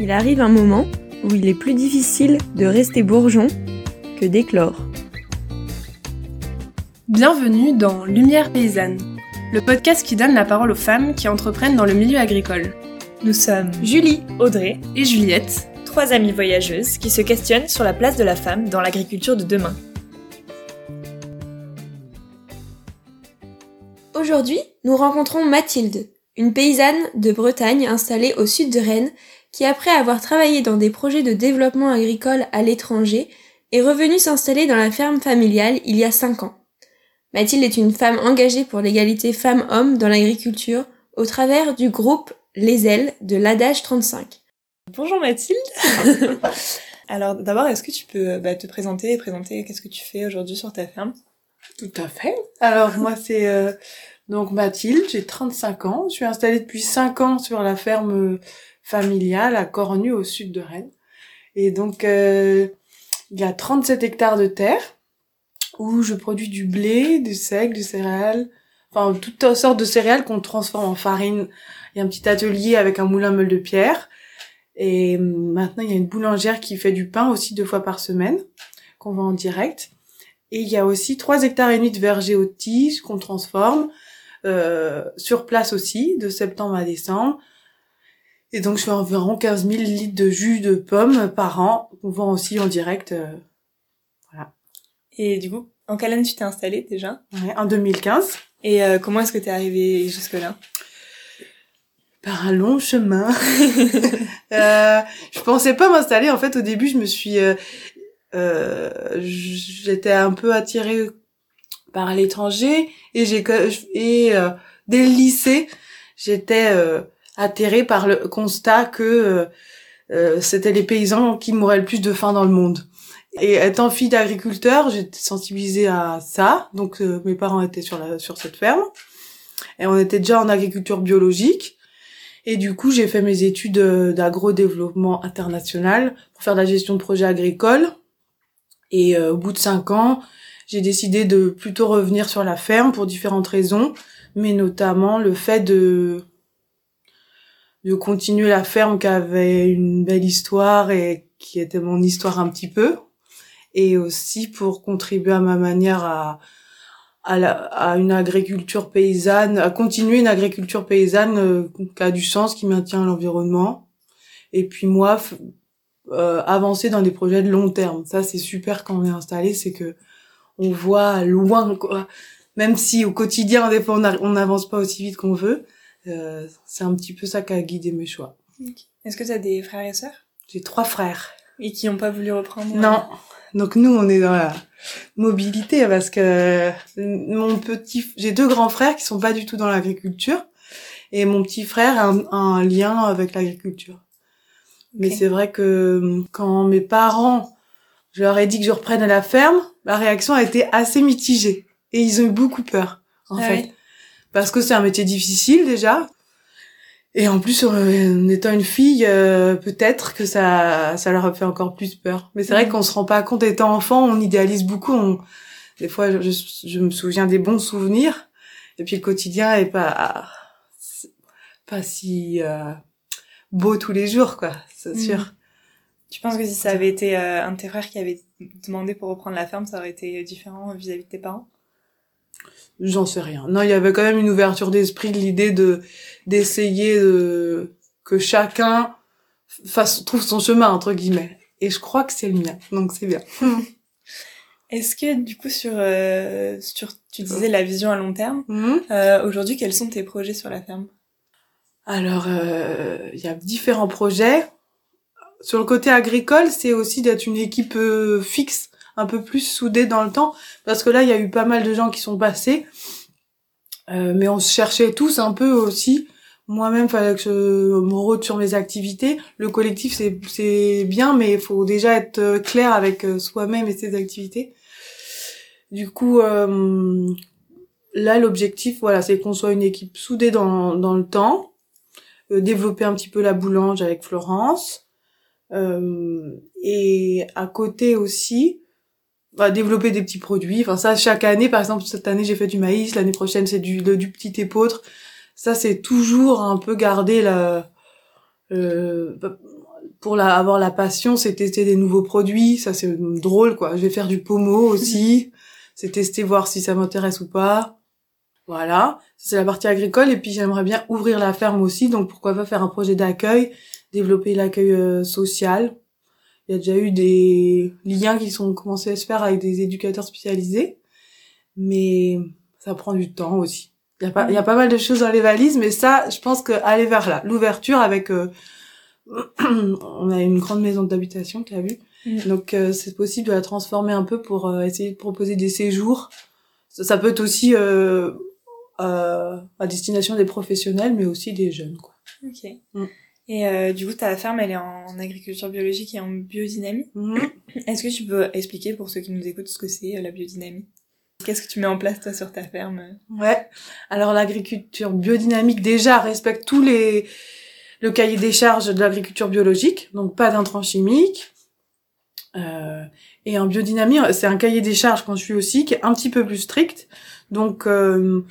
il arrive un moment où il est plus difficile de rester bourgeon que d'éclore. Bienvenue dans Lumière paysanne, le podcast qui donne la parole aux femmes qui entreprennent dans le milieu agricole. Nous sommes Julie, Audrey Et Juliette, trois amies voyageuses qui se questionnent sur la place de la femme dans l'agriculture de demain. Aujourd'hui, nous rencontrons Mathilde, une paysanne de Bretagne installée au sud de Rennes, qui après avoir travaillé dans des projets de développement agricole à l'étranger, est revenue s'installer dans la ferme familiale il y a cinq ans. Mathilde est une femme engagée pour l'égalité femmes-hommes dans l'agriculture au travers du groupe Les Ailes de l'Adage 35. Bonjour Mathilde Alors d'abord, est-ce que tu peux bah, te présenter et présenter qu'est-ce que tu fais aujourd'hui sur ta ferme? Tout à fait. Alors moi c'est euh, donc Mathilde, j'ai 35 ans. Je suis installée depuis 5 ans sur la ferme euh, familiale à Cornu au sud de Rennes. Et donc euh, il y a 37 hectares de terre où je produis du blé, du seigle, du céréales, enfin toutes sortes de céréales qu'on transforme en farine. Il y a un petit atelier avec un moulin meule de pierre. Et maintenant, il y a une boulangère qui fait du pain aussi deux fois par semaine, qu'on vend en direct. Et il y a aussi trois hectares et demi de vergers aux tiges qu'on transforme sur place aussi, de septembre à décembre. Et donc, je fais environ 15 000 litres de jus de pommes par an, qu'on vend aussi en direct. euh, Et du coup, en quelle année tu t'es installée déjà ouais, en 2015. Et euh, comment est-ce que t'es arrivée jusque-là? Par un long chemin. euh, je pensais pas m'installer. En fait, au début, je me suis, euh, euh, j'étais un peu attirée par l'étranger et j'ai et euh, dès le lycée, j'étais euh, atterrée par le constat que euh, euh, c'était les paysans qui mouraient le plus de faim dans le monde. Et étant fille d'agriculteur, j'étais sensibilisée à ça. Donc euh, mes parents étaient sur la sur cette ferme et on était déjà en agriculture biologique. Et du coup, j'ai fait mes études euh, d'agro-développement international pour faire de la gestion de projets agricoles. Et au bout de cinq ans, j'ai décidé de plutôt revenir sur la ferme pour différentes raisons, mais notamment le fait de de continuer la ferme qui avait une belle histoire et qui était mon histoire un petit peu, et aussi pour contribuer à ma manière à à, la, à une agriculture paysanne, à continuer une agriculture paysanne euh, qui a du sens, qui maintient l'environnement. Et puis moi, euh, avancer dans des projets de long terme. Ça, c'est super quand on est installé, c'est que on voit loin, quoi. Même si au quotidien, des fois, on n'avance pas aussi vite qu'on veut. Euh, c'est un petit peu ça qui a guidé mes choix. Est-ce que t'as des frères et sœurs? J'ai trois frères. Et qui n'ont pas voulu reprendre euh, Non. Donc nous, on est dans la mobilité parce que mon petit, j'ai deux grands frères qui sont pas du tout dans l'agriculture et mon petit frère a un, un lien avec l'agriculture. Mais c'est vrai que quand mes parents, je leur ai dit que je reprenne à la ferme, la réaction a été assez mitigée et ils ont eu beaucoup peur en Ah fait oui. parce que c'est un métier difficile déjà. Et en plus, en étant une fille, euh, peut-être que ça, ça leur a fait encore plus peur. Mais c'est vrai Mhm. qu'on se rend pas compte, étant enfant, on idéalise beaucoup. On... Des fois, je, je me souviens des bons souvenirs, et puis le quotidien est pas, c'est pas si euh, beau tous les jours, quoi. C'est Mhm. sûr. Tu penses que si ça avait été euh, un de tes frères qui avait demandé pour reprendre la ferme, ça aurait été différent vis-à-vis de tes parents? J'en sais rien. Non, il y avait quand même une ouverture d'esprit de l'idée de d'essayer de que chacun fasse trouve son chemin entre guillemets. Et je crois que c'est le mien, donc c'est bien. Est-ce que du coup sur euh, sur tu disais la vision à long terme, Mhm. euh, aujourd'hui quels sont tes projets sur la ferme? Alors, euh, il y a différents projets. Sur le côté agricole, c'est aussi d'être une équipe euh, fixe, un peu plus soudée dans le temps, parce que là, il y a eu pas mal de gens qui sont passés, Euh, mais on se cherchait tous un peu aussi. Moi-même, fallait que je me rôde sur mes activités. Le collectif, c'est bien, mais il faut déjà être euh, clair avec soi-même et ses activités. Du coup, là, l'objectif, voilà, c'est qu'on soit une équipe soudée dans, dans le temps, développer un petit peu la boulange avec Florence, et à côté aussi, bah, développer des petits produits. Enfin, ça, chaque année, par exemple, cette année, j'ai fait du maïs, l'année prochaine, c'est du, le- du petit épeautre. Ça, c'est toujours un peu garder la, euh, pour la, avoir la passion, c'est tester des nouveaux produits. Ça, c'est drôle, quoi. Je vais faire du pommeau aussi. c'est tester, voir si ça m'intéresse ou pas. Voilà. C'est la partie agricole. Et puis, j'aimerais bien ouvrir la ferme aussi. Donc, pourquoi pas faire un projet d'accueil, développer l'accueil euh, social. Il y a déjà eu des liens qui sont commencés à se faire avec des éducateurs spécialisés. Mais ça prend du temps aussi. Il y a pas, il y a pas mal de choses dans les valises, mais ça, je pense que aller vers là, l'ouverture avec, euh, on a une grande maison d'habitation, tu as vu, Mm. donc euh, c'est possible de la transformer un peu pour euh, essayer de proposer des séjours. Ça, ça peut être aussi euh, euh, à destination des professionnels, mais aussi des jeunes, quoi. Ok. Mm. Et euh, du coup, ta ferme, elle est en agriculture biologique et en biodynamie. Mhm. Est-ce que tu peux expliquer pour ceux qui nous écoutent ce que c'est euh, la biodynamie? Qu'est-ce que tu mets en place toi sur ta ferme Ouais. Alors l'agriculture biodynamique déjà respecte tous les le cahier des charges de l'agriculture biologique, donc pas d'intrants chimiques. Euh, et en biodynamie, c'est un cahier des charges qu'on suit aussi qui est un petit peu plus strict. Donc euh,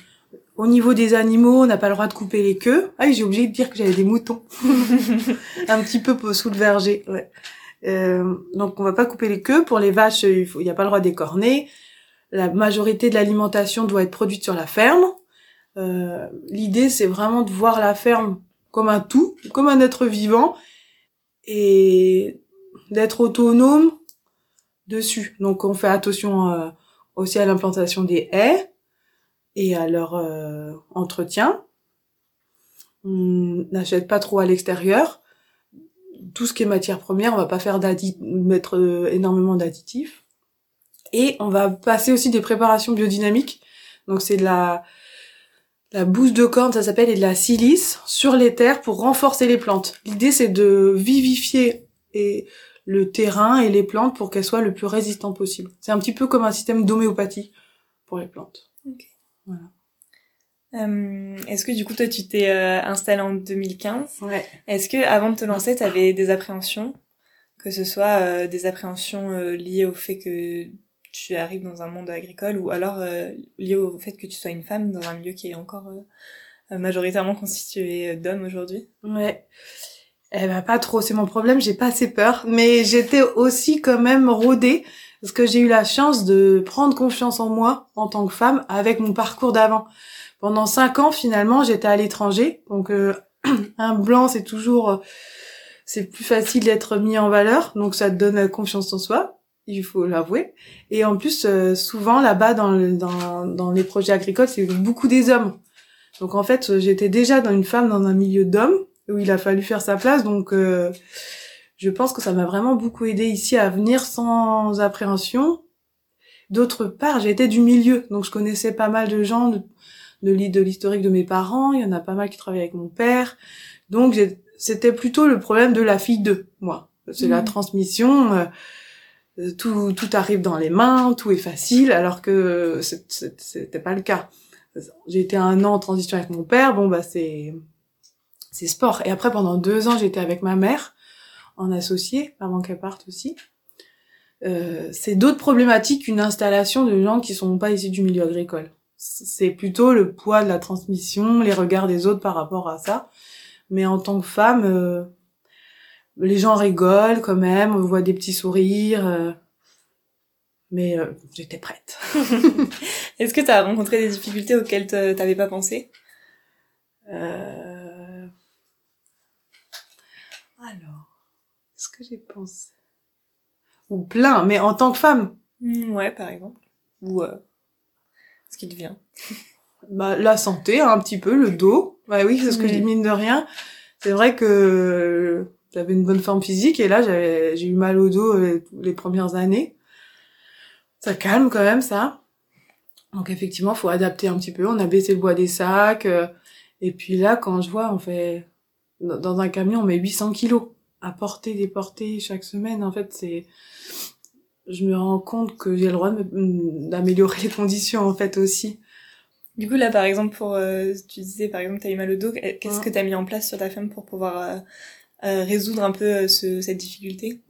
au niveau des animaux, on n'a pas le droit de couper les queues. Ah, oui, j'ai oublié de dire que j'avais des moutons. un petit peu sous le verger, ouais. Euh, donc on va pas couper les queues. Pour les vaches, il faut, il y a pas le droit d'écorner. La majorité de l'alimentation doit être produite sur la ferme. Euh, L'idée, c'est vraiment de voir la ferme comme un tout, comme un être vivant, et d'être autonome dessus. Donc on fait attention euh, aussi à l'implantation des haies et à leur euh, entretien. On n'achète pas trop à l'extérieur. Tout ce qui est matière première, on va pas faire mettre euh, énormément d'additifs. Et on va passer aussi des préparations biodynamiques. Donc c'est de la la bouse de corne, ça s'appelle, et de la silice sur les terres pour renforcer les plantes. L'idée c'est de vivifier et le terrain et les plantes pour qu'elles soient le plus résistantes possible. C'est un petit peu comme un système d'homéopathie pour les plantes. Euh, Est-ce que du coup toi tu t'es euh, installé en 2015 Ouais. Est-ce que avant de te lancer t'avais des appréhensions? Que ce soit euh, des appréhensions euh, liées au fait que tu arrives dans un monde agricole ou alors liées au fait que tu sois une femme dans un milieu qui est encore majoritairement constitué d'hommes aujourd'hui? Ouais. Eh ben pas trop, c'est mon problème, j'ai pas assez peur, mais j'étais aussi quand même rodée parce que j'ai eu la chance de prendre confiance en moi en tant que femme avec mon parcours d'avant. Pendant cinq ans, finalement, j'étais à l'étranger, donc euh, un blanc, c'est toujours, euh, c'est plus facile d'être mis en valeur, donc ça te donne confiance en soi, il faut l'avouer. Et en plus, euh, souvent là-bas dans, dans les projets agricoles, c'est beaucoup des hommes. Donc en fait, j'étais déjà dans une femme dans un milieu d'hommes où il a fallu faire sa place. Donc, euh, je pense que ça m'a vraiment beaucoup aidé ici à venir sans appréhension. D'autre part, j'étais du milieu, donc je connaissais pas mal de gens de, de, l'hi- de l'historique de mes parents. Il y en a pas mal qui travaillaient avec mon père. Donc, c'était plutôt le problème de la fille d'eux, moi. C'est la Mhm. transmission. euh, tout, tout arrive dans les mains, tout est facile, alors que c'était pas le cas. J'ai été un an en transition avec mon père. Bon, bah, c'est, c'est sport. Et après, pendant deux ans, j'étais avec ma mère en associé, avant qu'elle parte aussi. Euh, c'est d'autres problématiques qu'une installation de gens qui sont pas issus du milieu agricole. C'est plutôt le poids de la transmission, les regards des autres par rapport à ça. Mais en tant que femme, euh, les gens rigolent quand même, on voit des petits sourires. euh, mais euh, j'étais prête. Est-ce que t'as rencontré des difficultés auxquelles t'avais pas pensé? Euh... Alors, est-ce que j'ai pensé Ou plein, mais en tant que femme. Hmm, Ouais, par exemple. Ou euh, ce qui te vient. Bah, la santé, un petit peu, le dos. Bah oui, c'est ce que Mm. je dis mine de rien. C'est vrai que j'avais une bonne forme physique et là, j'ai eu mal au dos euh, les premières années. Ça calme quand même, ça. Donc effectivement, faut adapter un petit peu. On a baissé le bois des sacs. euh, et puis là, quand je vois, on fait... Dans dans un camion, on met 800 kilos à porter, déporter chaque semaine. En fait, c'est... Je me rends compte que j'ai le droit d'améliorer les conditions, en fait, aussi. Du coup, là, par exemple, pour, euh, tu disais, par exemple, t'as eu mal au dos, qu'est-ce Ouais. que t'as mis en place sur ta femme pour pouvoir euh, euh, résoudre un peu euh, ce, cette difficulté?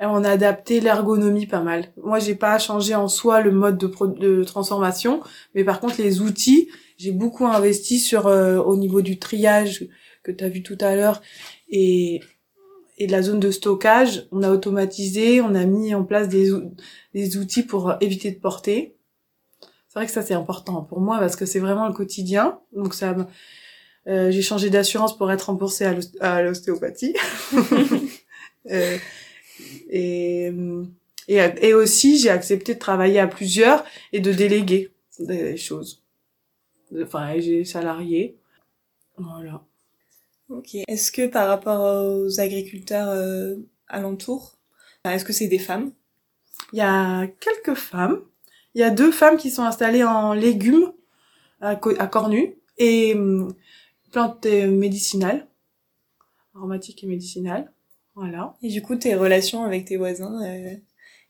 Et on a adapté l'ergonomie pas mal. Moi, j'ai pas changé en soi le mode de, pro- de transformation, mais par contre les outils, j'ai beaucoup investi sur euh, au niveau du triage que tu as vu tout à l'heure et et de la zone de stockage, on a automatisé, on a mis en place des, outils pour éviter de porter. C'est vrai que ça c'est important pour moi parce que c'est vraiment le quotidien. Donc ça, euh, j'ai changé d'assurance pour être remboursée à l'ostéopathie. euh, et, et aussi j'ai accepté de travailler à plusieurs et de déléguer des choses. Enfin, j'ai salarié. Voilà. Ok. Est-ce que par rapport aux agriculteurs euh, alentours, est-ce que c'est des femmes? Il y a quelques femmes. Il y a deux femmes qui sont installées en légumes à, à Cornu et hum, plantes médicinales, aromatiques et médicinales. Voilà. Et du coup, tes relations avec tes voisins, euh,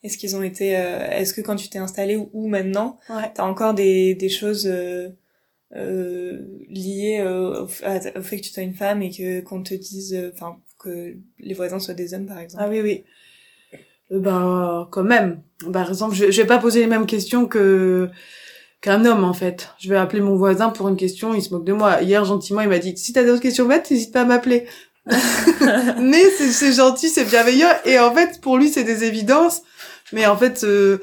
est-ce qu'ils ont été, euh, est-ce que quand tu t'es installée ou, ou maintenant, Ouais. t'as encore des, des choses euh, euh, liées au, au fait que tu sois une femme et que qu'on te dise, euh, enfin, que les voisins soient des hommes, par exemple Ah oui, oui. Euh, ben, quand même. Par exemple, je, je vais pas poser les mêmes questions que qu'un homme, en fait. Je vais appeler mon voisin pour une question, il se moque de moi. Hier, gentiment, il m'a dit, si t'as d'autres questions bêtes, n'hésite pas à m'appeler. mais c'est c'est gentil, c'est bienveillant. Et en fait, pour lui, c'est des évidences. Mais en fait, euh,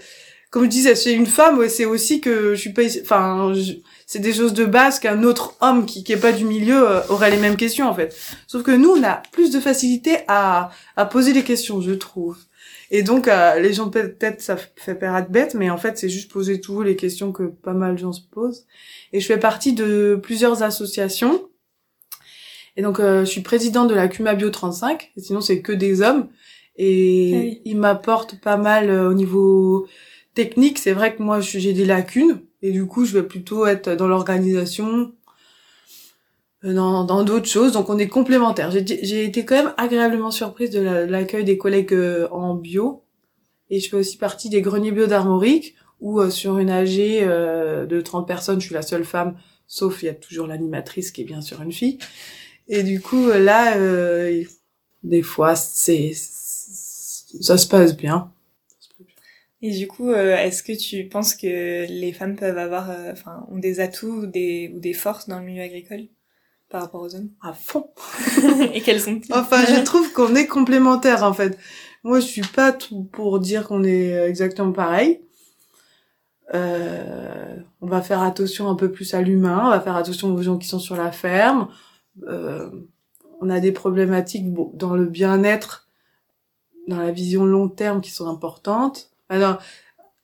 comme je disais, c'est une femme, c'est aussi que je suis pas... Enfin, je- c'est des choses de base qu'un autre homme qui qui est pas du milieu euh, aurait les mêmes questions, en fait. Sauf que nous, on a plus de facilité à, à poser les questions, je trouve. Et donc, euh, les gens, peut- peut-être, ça fait paraître bête, mais en fait, c'est juste poser toujours les questions que pas mal de gens se posent. Et je fais partie de plusieurs associations. Et donc, euh, je suis présidente de la Cuma Bio 35. Et sinon, c'est que des hommes. Et Ah oui. ils m'apportent pas mal euh, au niveau technique. C'est vrai que moi, j'ai des lacunes. Et du coup, je vais plutôt être dans l'organisation, euh, dans d'autres choses. Donc, on est complémentaires. J'ai été quand même agréablement surprise de l'accueil des collègues euh, en bio. Et je fais aussi partie des greniers bio d'Armorique, où euh, sur une AG euh, de 30 personnes, je suis la seule femme, sauf il y a toujours l'animatrice qui est bien sûr une fille. Et du coup, euh, là, euh, des fois, c'est ça se passe bien. Et du coup, euh, est-ce que tu penses que les femmes peuvent avoir, euh, enfin, ont des atouts ou des, ou des forces dans le milieu agricole par rapport aux hommes? À fond. Et quelles sont-ils? Enfin, je trouve qu'on est complémentaires en fait. Moi, je suis pas tout pour dire qu'on est exactement pareil. Euh, on va faire attention un peu plus à l'humain, on va faire attention aux gens qui sont sur la ferme. Euh, on a des problématiques bon, dans le bien-être, dans la vision long terme qui sont importantes. Alors,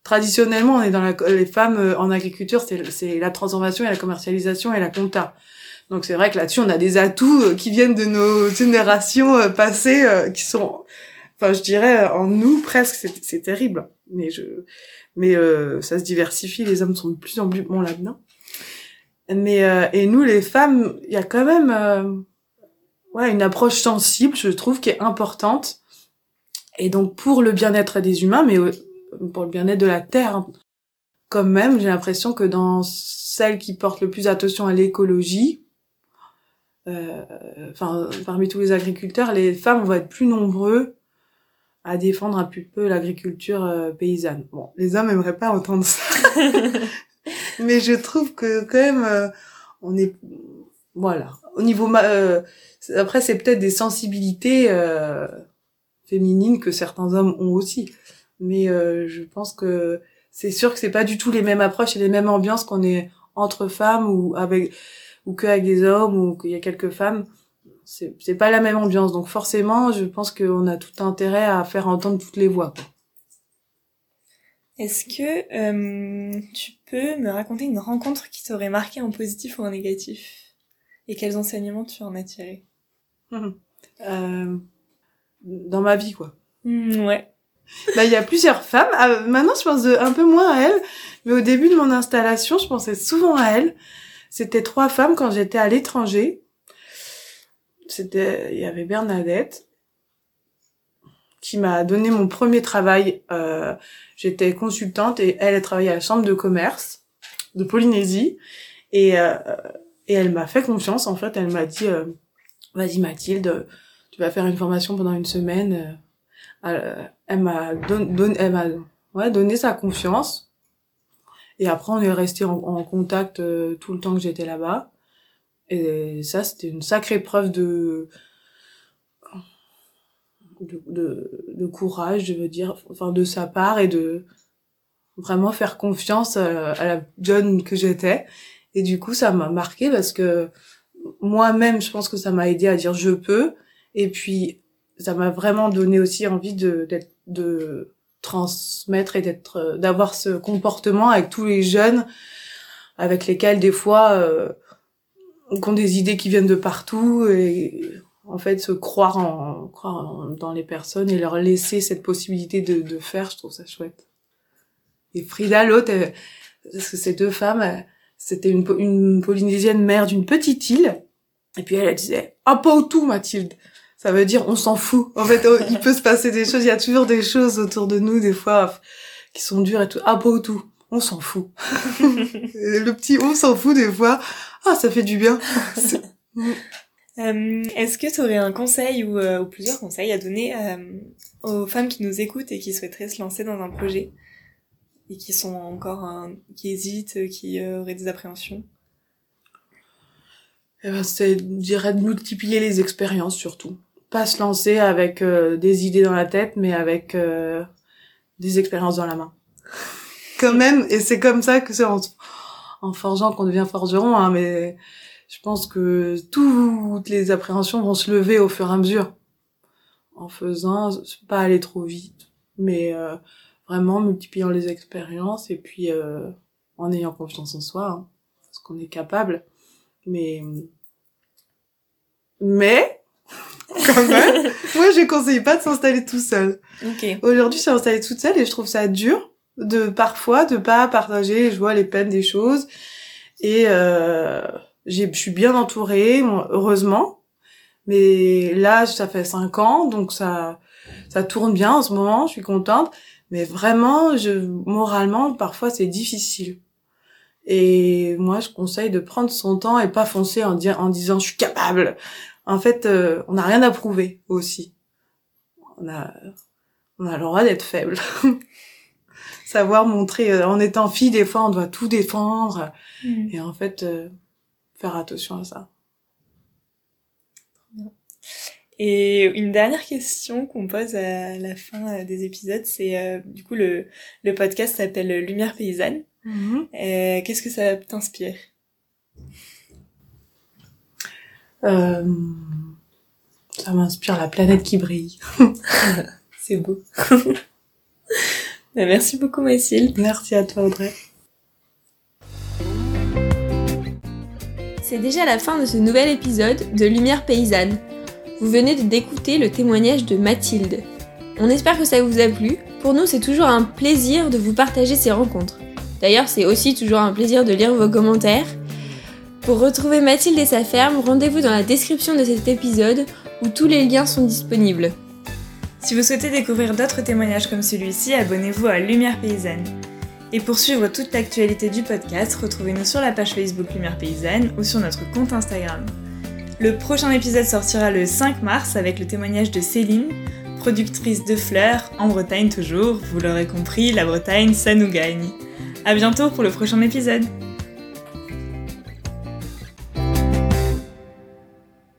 traditionnellement, on est dans la, les femmes euh, en agriculture, c'est la transformation et la commercialisation et la compta. Donc c'est vrai que là-dessus, on a des atouts euh, qui viennent de nos générations euh, passées, qui sont, enfin, je dirais, en nous presque, c'est terrible. Mais je, mais euh, ça se diversifie, les hommes sont de plus en plus bons là-dedans. Mais euh, et nous, les femmes, il y a quand même, euh, ouais, une approche sensible, je trouve, qui est importante. Et donc pour le bien-être des humains, mais pour le bien-être de la terre, quand même, j'ai l'impression que dans celles qui portent le plus attention à l'écologie, euh, enfin parmi tous les agriculteurs, les femmes vont être plus nombreux à défendre un petit peu l'agriculture euh, paysanne. Bon, les hommes aimeraient pas entendre ça, mais je trouve que quand même euh, on est voilà. Au niveau euh, après c'est peut-être des sensibilités euh, féminines que certains hommes ont aussi, mais euh, je pense que c'est sûr que c'est pas du tout les mêmes approches et les mêmes ambiances qu'on est entre femmes ou avec ou que avec des hommes ou qu'il y a quelques femmes. C'est c'est pas la même ambiance. Donc forcément je pense qu'on a tout intérêt à faire entendre toutes les voix. Est-ce que euh, tu peux me raconter une rencontre qui t'aurait marqué en positif ou en négatif? Et quels enseignements tu en as tiré Euh, dans ma vie quoi. Hmm, Ouais. Bah il y a plusieurs femmes. Ah, maintenant je pense un peu moins à elles mais au début de mon installation je pensais souvent à elles c'était trois femmes quand j'étais à l'étranger. C'était il y avait Bernadette qui m'a donné mon premier travail. Euh, j'étais consultante et elle travaillait à la chambre de commerce de Polynésie. Et euh, et elle m'a fait confiance en fait. Elle m'a dit euh, vas-y Mathilde tu vas faire une formation pendant une semaine euh, elle m'a don, elle m'a ouais, donné sa confiance et après on est resté en, contact euh, tout le temps que j'étais là-bas et ça c'était une sacrée preuve de de, de, courage, je veux dire, enfin de sa part et de vraiment faire confiance à, à la John que j'étais. Et du coup, ça m'a marqué parce que moi-même, je pense que ça m'a aidé à dire je peux. Et puis, ça m'a vraiment donné aussi envie de, d'être, de transmettre et d'être, d'avoir ce comportement avec tous les jeunes avec lesquels des fois, euh, qui ont des idées qui viennent de partout et en fait se croire en, croire en- dans les personnes et leur laisser cette possibilité de, de faire, je trouve ça chouette. Et Frida, l'autre, elle- parce que ces deux femmes, elles- c'était une, une polynésienne mère d'une petite île, et puis elle, elle disait « Ah, pas au tout, Mathilde !» Ça veut dire « on s'en fout ». En fait, oh, il peut se passer des choses, il y a toujours des choses autour de nous, des fois, qui sont dures et tout. « Ah, pas tout, on s'en fout ». Le petit « on s'en fout » des fois, ah, ça fait du bien. Euh, Est-ce que tu aurais un conseil ou, euh, ou plusieurs conseils à donner euh, aux femmes qui nous écoutent et qui souhaiteraient se lancer dans un projet et qui sont encore, un- qui hésitent, qui auraient des appréhensions? Eh ben, c'est, je dirais, de multiplier les expériences surtout. Pas se lancer avec euh, des idées dans la tête, mais avec euh, des expériences dans la main. Quand même, et c'est comme ça que c'est en, forgeant qu'on devient forgeron, hein, mais je pense que toutes les appréhensions vont se lever au fur et à mesure. En faisant, pas aller trop vite, mais euh, vraiment multipliant les expériences et puis euh, en ayant confiance en soi, hein, parce qu'on est capable. Mais mais quand même, moi je conseille pas de s'installer tout seul. Ok. Aujourd'hui, je suis installée toute seule et je trouve ça dur de parfois de pas partager les joies, les peines des choses. Et euh, j'ai, je suis bien entourée, heureusement. Mais là, ça fait cinq ans, donc ça, ça tourne bien en ce moment. Je suis contente. Mais vraiment, je, moralement, parfois c'est difficile. Et moi, je conseille de prendre son temps et pas foncer en, di- en disant je suis capable. En fait, euh, on n'a rien à prouver aussi. On a, on a le droit d'être faible. Savoir montrer, euh, en étant fille, des fois, on doit tout défendre. Mm. Et en fait, euh, faire attention à ça. Et une dernière question qu'on pose à la fin des épisodes, c'est euh, du coup le, le podcast s'appelle Lumière paysanne. Euh, Qu'est-ce que ça t'inspire Euh, ça m'inspire la planète qui brille. C'est beau. Merci beaucoup Mathilde. Merci à toi, Audrey. C'est déjà la fin de ce nouvel épisode de Lumière paysanne. Vous venez de d'écouter le témoignage de Mathilde. On espère que ça vous a plu. Pour nous, c'est toujours un plaisir de vous partager ces rencontres. D'ailleurs, c'est aussi toujours un plaisir de lire vos commentaires. Pour retrouver Mathilde et sa ferme, rendez-vous dans la description de cet épisode où tous les liens sont disponibles. Si vous souhaitez découvrir d'autres témoignages comme celui-ci, abonnez-vous à Lumière Paysanne. Et pour suivre toute l'actualité du podcast, retrouvez-nous sur la page Facebook Lumière Paysanne ou sur notre compte Instagram. Le prochain épisode sortira le 5 mars avec le témoignage de Céline, productrice de fleurs, en Bretagne toujours. Vous l'aurez compris, la Bretagne, ça nous gagne. À bientôt pour le prochain épisode.